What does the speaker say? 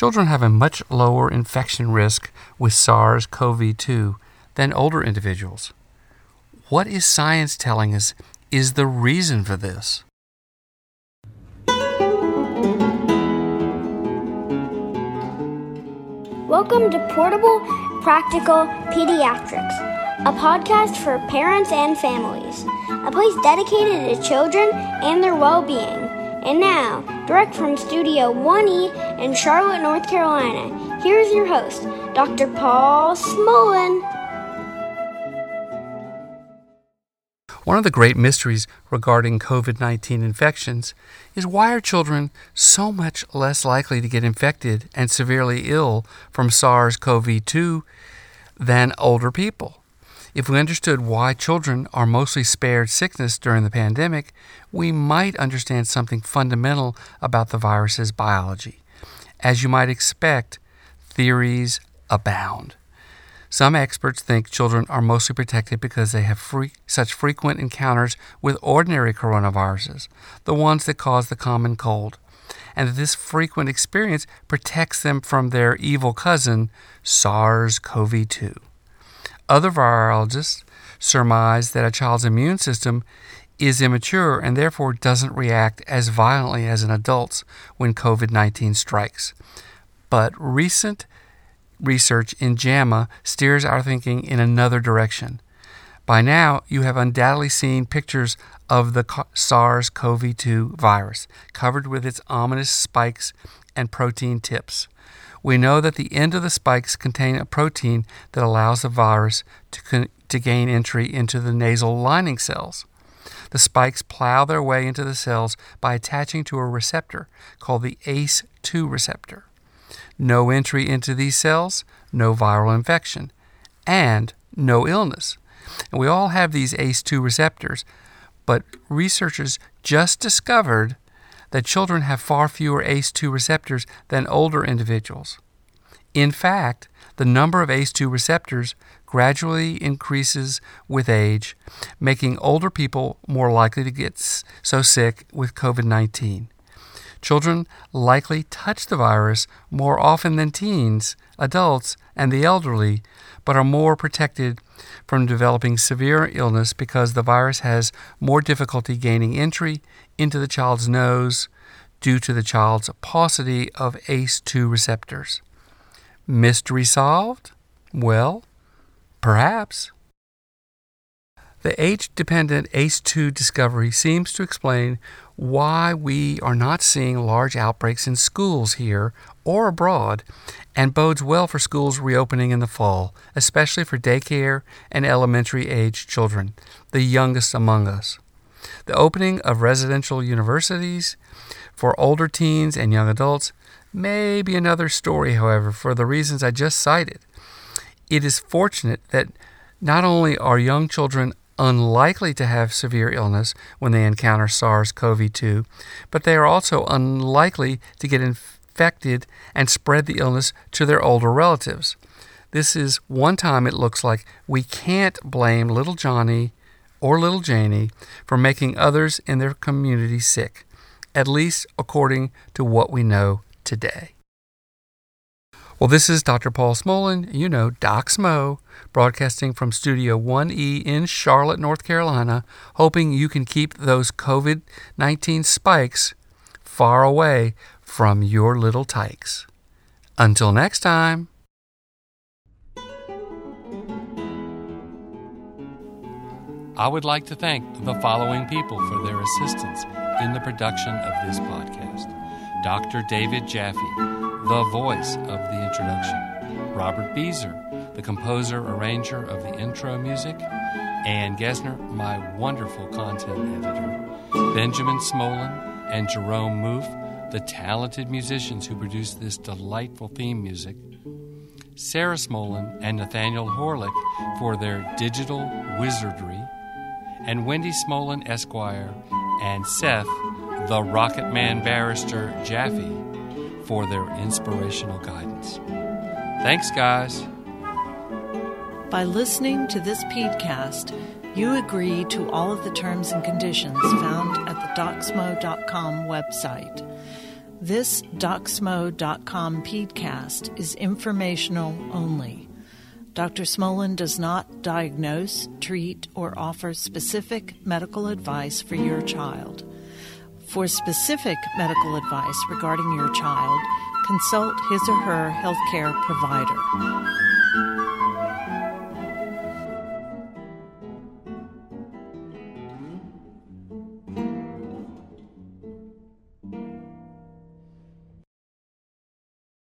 Children have a much lower infection risk with SARS CoV 2 than older individuals. What is science telling us is the reason for this? Welcome to Portable Practical Pediatrics, a podcast for parents and families, a place dedicated to children and their well being. And now, direct from Studio 1E in Charlotte, North Carolina, here's your host, Dr. Paul Smolen. One of the great mysteries regarding COVID 19 infections is why are children so much less likely to get infected and severely ill from SARS CoV 2 than older people? If we understood why children are mostly spared sickness during the pandemic, we might understand something fundamental about the virus's biology. As you might expect, theories abound. Some experts think children are mostly protected because they have free, such frequent encounters with ordinary coronaviruses, the ones that cause the common cold, and that this frequent experience protects them from their evil cousin, SARS CoV 2. Other virologists surmise that a child's immune system is immature and therefore doesn't react as violently as an adult's when COVID 19 strikes. But recent research in JAMA steers our thinking in another direction. By now, you have undoubtedly seen pictures of the SARS CoV 2 virus, covered with its ominous spikes and protein tips. We know that the end of the spikes contain a protein that allows the virus to, con- to gain entry into the nasal lining cells. The spikes plow their way into the cells by attaching to a receptor called the ACE2 receptor no entry into these cells, no viral infection, and no illness. And we all have these ACE2 receptors, but researchers just discovered that children have far fewer ACE2 receptors than older individuals. In fact, the number of ACE2 receptors gradually increases with age, making older people more likely to get so sick with COVID 19. Children likely touch the virus more often than teens, adults, and the elderly, but are more protected from developing severe illness because the virus has more difficulty gaining entry into the child's nose due to the child's paucity of ACE2 receptors. Mystery solved? Well, perhaps. The age dependent ACE2 discovery seems to explain why we are not seeing large outbreaks in schools here or abroad and bodes well for schools reopening in the fall, especially for daycare and elementary age children, the youngest among us. The opening of residential universities for older teens and young adults may be another story, however, for the reasons I just cited. It is fortunate that not only are young children unlikely to have severe illness when they encounter SARS CoV 2, but they are also unlikely to get infected and spread the illness to their older relatives. This is one time it looks like we can't blame little Johnny or little Janie for making others in their community sick, at least according to what we know today. Well, this is Dr. Paul Smolen, you know, Doc Smo, broadcasting from Studio 1E in Charlotte, North Carolina, hoping you can keep those COVID 19 spikes far away from your little tykes. Until next time. I would like to thank the following people for their assistance in the production of this podcast Dr. David Jaffe the voice of the introduction, Robert Beezer, the composer arranger of the intro music, Ann Gesner, my wonderful content editor, Benjamin Smolen, and Jerome Moof, the talented musicians who produced this delightful theme music, Sarah Smolen and Nathaniel Horlick for their digital wizardry, and Wendy Smolen Esquire and Seth, the Rocket Man barrister Jaffe for their inspirational guidance. Thanks, guys. By listening to this podcast, you agree to all of the terms and conditions found at the docsmo.com website. This DocSmo.com podcast is informational only. Dr. Smolen does not diagnose, treat, or offer specific medical advice for your child. For specific medical advice regarding your child, consult his or her healthcare provider.